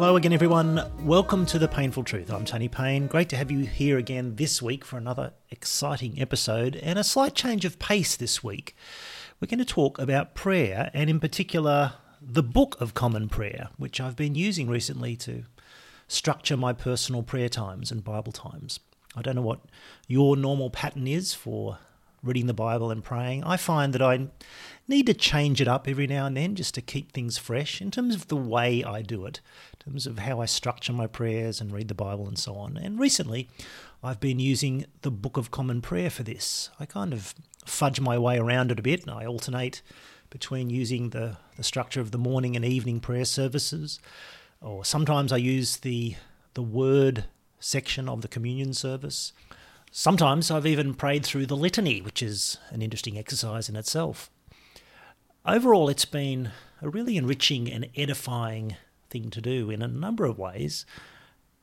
Hello again, everyone. Welcome to The Payneful Truth. I'm Tony Payne. Great to have you here again this week for another exciting episode and a slight change of pace this week. We're going to talk about prayer and, in particular, the Book of Common Prayer, which I've been using recently to structure my personal prayer times and Bible times. I don't know what your normal pattern is for reading the Bible and praying. I find that I need to change it up every now and then just to keep things fresh in terms of the way I do it, in terms of how I structure my prayers and read the Bible and so on. And recently, I've been using the Book of Common Prayer for this. I kind of fudge my way around it a bit and I alternate between using the, the structure of the morning and evening prayer services, or sometimes I use the the word section of the communion service. Sometimes I've even prayed through the litany, which is an interesting exercise in itself. Overall, it's been a really enriching and edifying thing to do in a number of ways,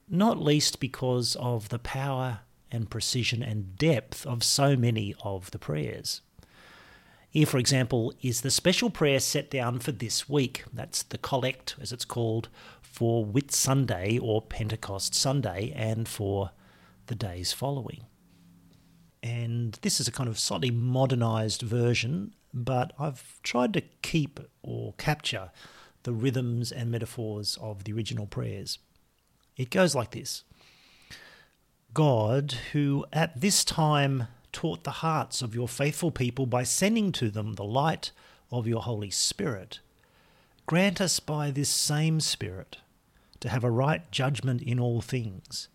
not least because of the power and precision and depth of so many of the prayers. Here, for example, is the special prayer set down for this week. That's the collect, as it's called, for Whit Sunday or Pentecost Sunday and for the days following. And this is a kind of slightly modernized version, but I've tried to keep or capture the rhythms and metaphors of the original prayers. It goes like this God, who at this time taught the hearts of your faithful people by sending to them the light of your Holy Spirit, grant us by this same Spirit to have a right judgment in all things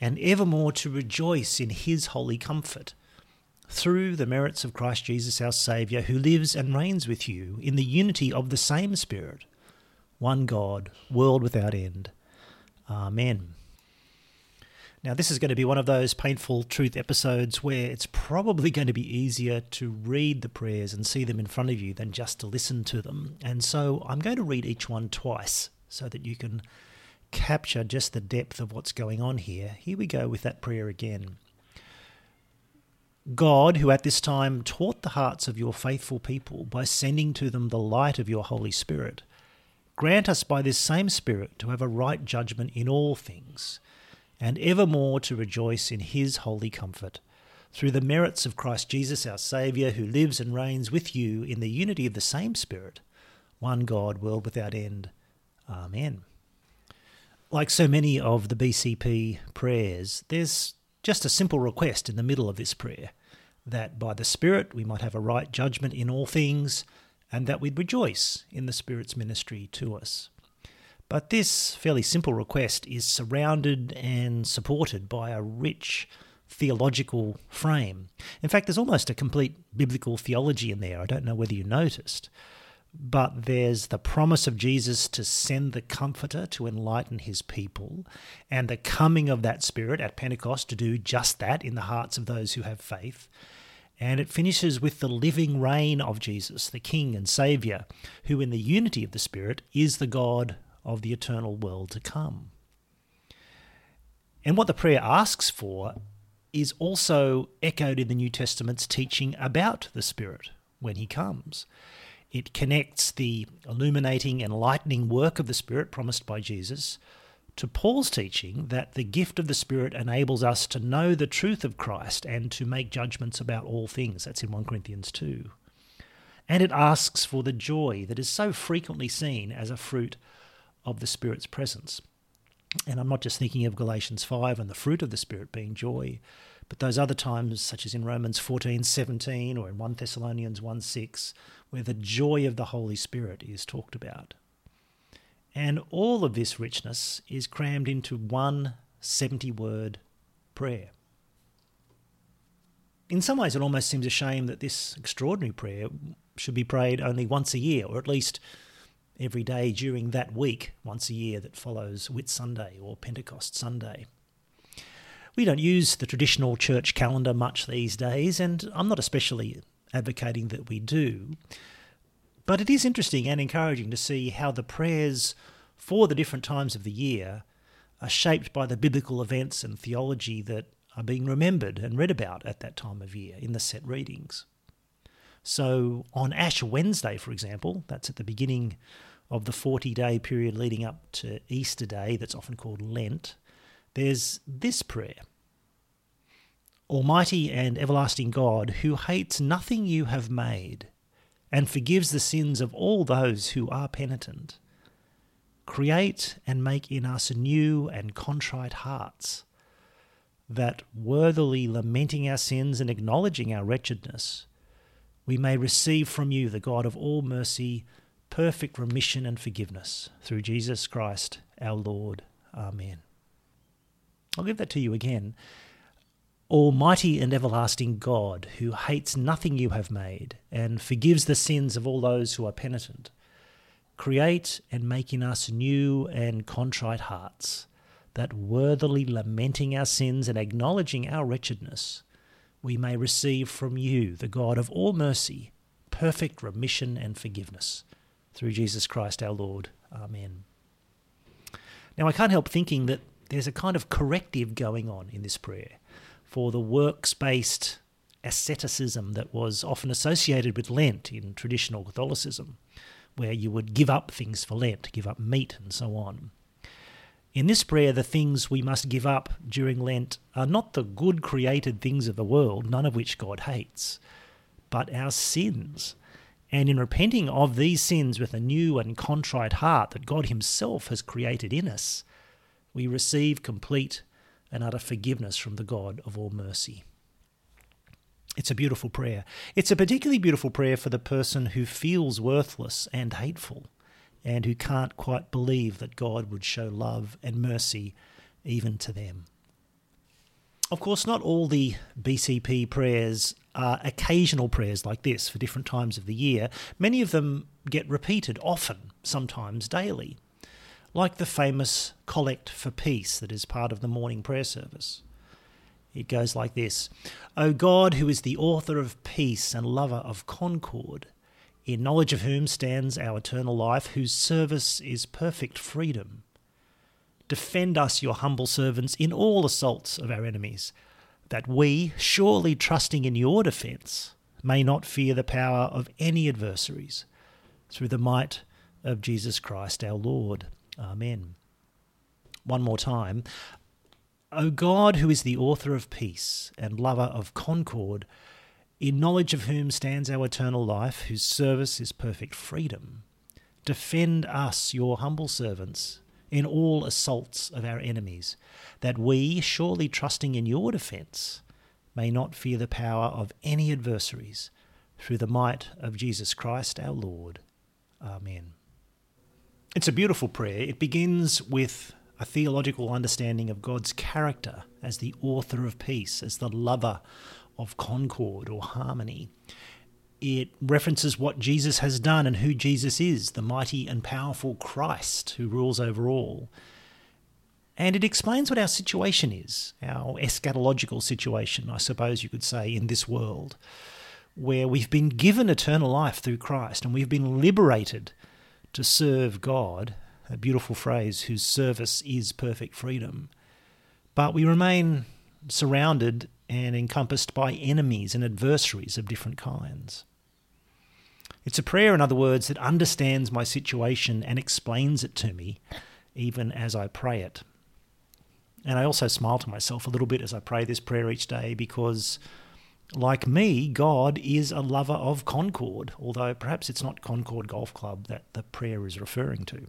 and evermore to rejoice in his holy comfort. Through the merits of Christ Jesus our Saviour, who lives and reigns with you in the unity of the same Spirit, one God, world without end. Amen. Now, this is going to be one of those Payneful truth episodes where it's probably going to be easier to read the prayers and see them in front of you than just to listen to them. And so I'm going to read each one twice so that you can capture just the depth of what's going on here, here we go with that prayer again. God, who at this time taught the hearts of your faithful people by sending to them the light of your Holy Spirit, grant us by this same Spirit to have a right judgment in all things, and evermore to rejoice in his holy comfort. Through the merits of Christ Jesus our Saviour, who lives and reigns with you in the unity of the same Spirit, one God, world without end. Amen like so many of the BCP prayers, there's just a simple request in the middle of this prayer that by the Spirit we might have a right judgment in all things, and that we'd rejoice in the Spirit's ministry to us. But this fairly simple request is surrounded and supported by a rich theological frame. In fact, there's almost a complete biblical theology in there. I don't know whether you noticed but there's the promise of Jesus to send the Comforter to enlighten his people, and the coming of that Spirit at Pentecost to do just that in the hearts of those who have faith. And it finishes with the living reign of Jesus, the King and Saviour, who, in the unity of the Spirit, is the God of the eternal world to come. And what the prayer asks for is also echoed in the New Testament's teaching about the Spirit when he comes. It connects the illuminating, enlightening work of the Spirit promised by Jesus to Paul's teaching that the gift of the Spirit enables us to know the truth of Christ and to make judgments about all things. That's in 1 Corinthians 2. And it asks for the joy that is so frequently seen as a fruit of the Spirit's presence. And I'm not just thinking of Galatians 5 and the fruit of the Spirit being joy, but those other times, such as in Romans 14 17 or in 1 Thessalonians 1 6, where the joy of the Holy Spirit is talked about. And all of this richness is crammed into one 70 word prayer. In some ways, it almost seems a shame that this extraordinary prayer should be prayed only once a year, or at least every day during that week, once a year that follows Whit Sunday or Pentecost Sunday. We don't use the traditional church calendar much these days, and I'm not especially advocating that we do. But it is interesting and encouraging to see how the prayers for the different times of the year are shaped by the biblical events and theology that are being remembered and read about at that time of year in the set readings. So on Ash Wednesday, for example, that's at the beginning of the 40 day period leading up to Easter Day, that's often called Lent, there's this prayer. Almighty and everlasting God, who hates nothing you have made, and forgives the sins of all those who are penitent, create and make in us new and contrite hearts, that worthily lamenting our sins and acknowledging our wretchedness, we may receive from you, the God of all mercy, perfect remission and forgiveness through Jesus Christ our Lord. Amen. I'll give that to you again. Almighty and everlasting God, who hates nothing you have made and forgives the sins of all those who are penitent, create and make in us new and contrite hearts, that worthily lamenting our sins and acknowledging our wretchedness, we may receive from you, the God of all mercy, perfect remission and forgiveness through Jesus Christ our Lord. Amen. Now, I can't help thinking that there's a kind of corrective going on in this prayer for the works based asceticism that was often associated with Lent in traditional Catholicism, where you would give up things for Lent, give up meat and so on. In this prayer, the things we must give up during Lent are not the good created things of the world, none of which God hates, but our sins and in repenting of these sins with a new and contrite heart that God Himself has created in us, we receive complete and utter forgiveness from the God of all mercy. It's a beautiful prayer. It's a particularly beautiful prayer for the person who feels worthless and hateful and who can't quite believe that God would show love and mercy even to them. Of course, not all the BCP prayers are occasional prayers like this for different times of the year. Many of them get repeated often, sometimes daily, like the famous Collect for Peace that is part of the morning prayer service. It goes like this O God, who is the author of peace and lover of concord, in knowledge of whom stands our eternal life, whose service is perfect freedom Defend us, your humble servants, in all assaults of our enemies, that we, surely trusting in your defence, may not fear the power of any adversaries, through the might of Jesus Christ our Lord. Amen. One more time. O God, who is the author of peace and lover of concord, in knowledge of whom stands our eternal life, whose service is perfect freedom, defend us, your humble servants, in all assaults of our enemies, that we, surely trusting in your defence, may not fear the power of any adversaries, through the might of Jesus Christ our Lord. Amen. It's a beautiful prayer. It begins with a theological understanding of God's character as the author of peace, as the lover of concord or harmony. It references what Jesus has done and who Jesus is, the mighty and powerful Christ who rules over all. And it explains what our situation is, our eschatological situation, I suppose you could say, in this world, where we've been given eternal life through Christ and we've been liberated to serve God, a beautiful phrase, whose service is perfect freedom. But we remain surrounded and encompassed by enemies and adversaries of different kinds. It's a prayer, in other words, that understands my situation and explains it to me, even as I pray it. And I also smile to myself a little bit as I pray this prayer each day because, like me, God is a lover of Concord, although perhaps it's not Concord Golf Club that the prayer is referring to.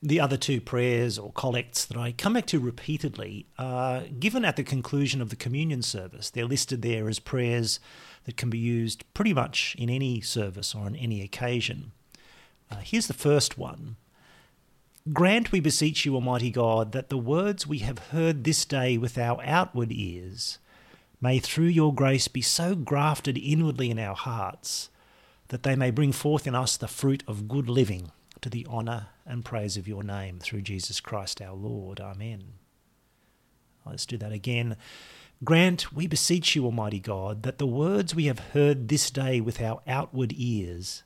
The other two prayers or collects that I come back to repeatedly are given at the conclusion of the communion service. They're listed there as prayers that can be used pretty much in any service or on any occasion. Uh, here's the first one Grant, we beseech you, Almighty God, that the words we have heard this day with our outward ears may through your grace be so grafted inwardly in our hearts that they may bring forth in us the fruit of good living to the honour and praise of your name through Jesus Christ our Lord. Amen. Let's do that again. Grant, we beseech you, Almighty God, that the words we have heard this day with our outward ears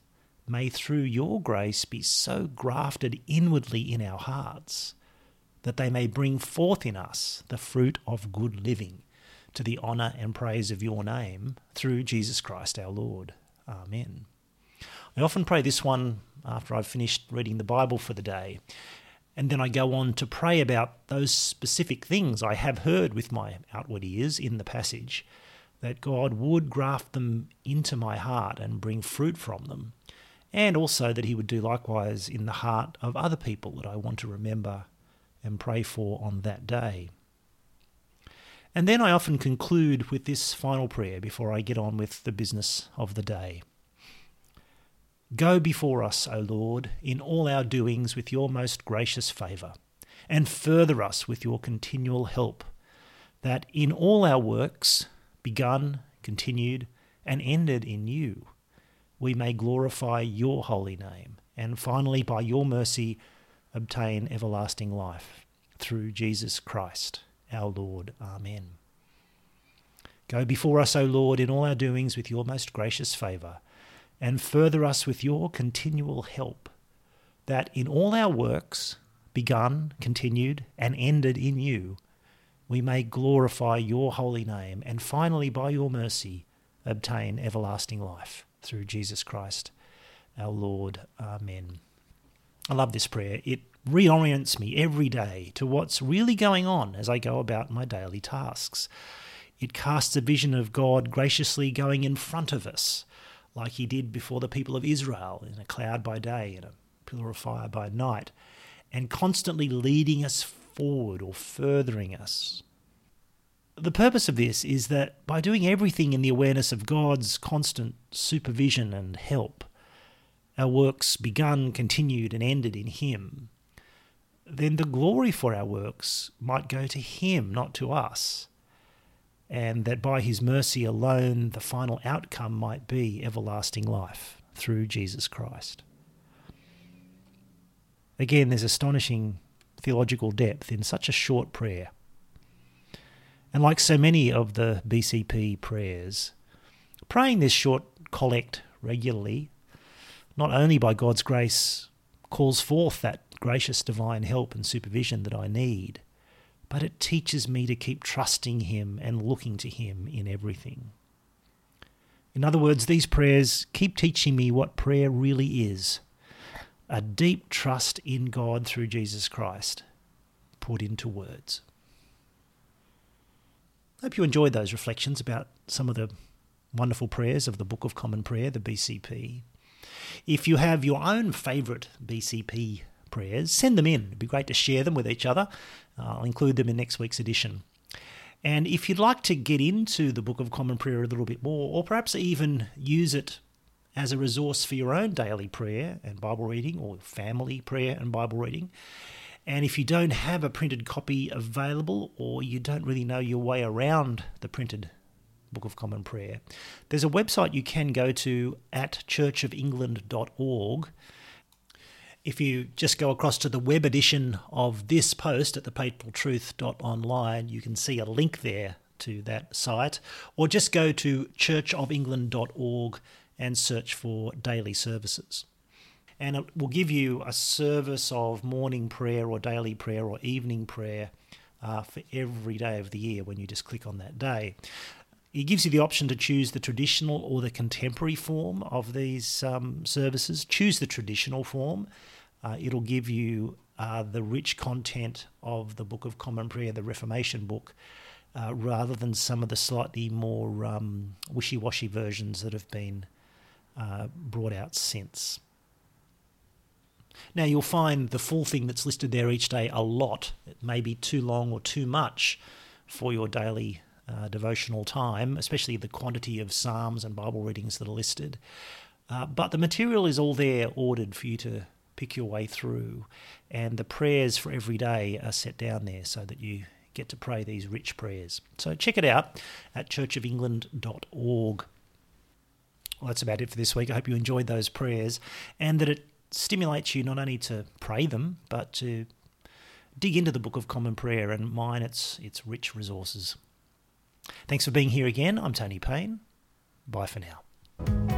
may through your grace be so grafted inwardly in our hearts that they may bring forth in us the fruit of good living to the honour and praise of your name through Jesus Christ our Lord. Amen. I often pray this one after I've finished reading the Bible for the day. And then I go on to pray about those specific things I have heard with my outward ears in the passage, that God would graft them into my heart and bring fruit from them, and also that He would do likewise in the heart of other people that I want to remember and pray for on that day. And then I often conclude with this final prayer before I get on with the business of the day. Go before us, O Lord, in all our doings with your most gracious favour, and further us with your continual help, that in all our works, begun, continued, and ended in you, we may glorify your holy name, and finally, by your mercy, obtain everlasting life. Through Jesus Christ, our Lord. Amen. Go before us, O Lord, in all our doings with your most gracious favour and further us with your continual help, that in all our works, begun, continued, and ended in you, we may glorify your holy name, and finally, by your mercy, obtain everlasting life through Jesus Christ our Lord. Amen. I love this prayer. It reorients me every day to what's really going on as I go about my daily tasks. It casts a vision of God graciously going in front of us like he did before the people of Israel in a cloud by day and a pillar of fire by night, and constantly leading us forward or furthering us. The purpose of this is that by doing everything in the awareness of God's constant supervision and help, our works begun, continued, and ended in Him, then the glory for our works might go to Him, not to us and that by his mercy alone the final outcome might be everlasting life through Jesus Christ. Again, there's astonishing theological depth in such a short prayer. And like so many of the BCP prayers, praying this short collect regularly, not only by God's grace, calls forth that gracious divine help and supervision that I need but it teaches me to keep trusting Him and looking to Him in everything. In other words, these prayers keep teaching me what prayer really is a deep trust in God through Jesus Christ, put into words. I hope you enjoyed those reflections about some of the wonderful prayers of the Book of Common Prayer, the BCP. If you have your own favourite BCP prayers, send them in. It'd be great to share them with each other. I'll include them in next week's edition. And if you'd like to get into the Book of Common Prayer a little bit more, or perhaps even use it as a resource for your own daily prayer and Bible reading, or family prayer and Bible reading, and if you don't have a printed copy available, or you don't really know your way around the printed Book of Common Prayer, there's a website you can go to at churchofengland.org if you just go across to the web edition of this post at thepaynefultruth.online, you can see a link there to that site, or just go to churchofengland.org and search for daily services. And it will give you a service of morning prayer or daily prayer or evening prayer uh, for every day of the year when you just click on that day. It gives you the option to choose the traditional or the contemporary form of these um, services. Choose the traditional form. Uh, it'll give you uh, the rich content of the Book of Common Prayer, the Reformation book, uh, rather than some of the slightly more um, wishy washy versions that have been uh, brought out since. Now, you'll find the full thing that's listed there each day a lot. It may be too long or too much for your daily uh, devotional time, especially the quantity of Psalms and Bible readings that are listed. Uh, but the material is all there ordered for you to pick your way through. And the prayers for every day are set down there so that you get to pray these rich prayers. So check it out at churchofengland.org. Well, that's about it for this week. I hope you enjoyed those prayers and that it stimulates you not only to pray them, but to dig into the Book of Common Prayer and mine its, its rich resources. Thanks for being here again. I'm Tony Payne. Bye for now.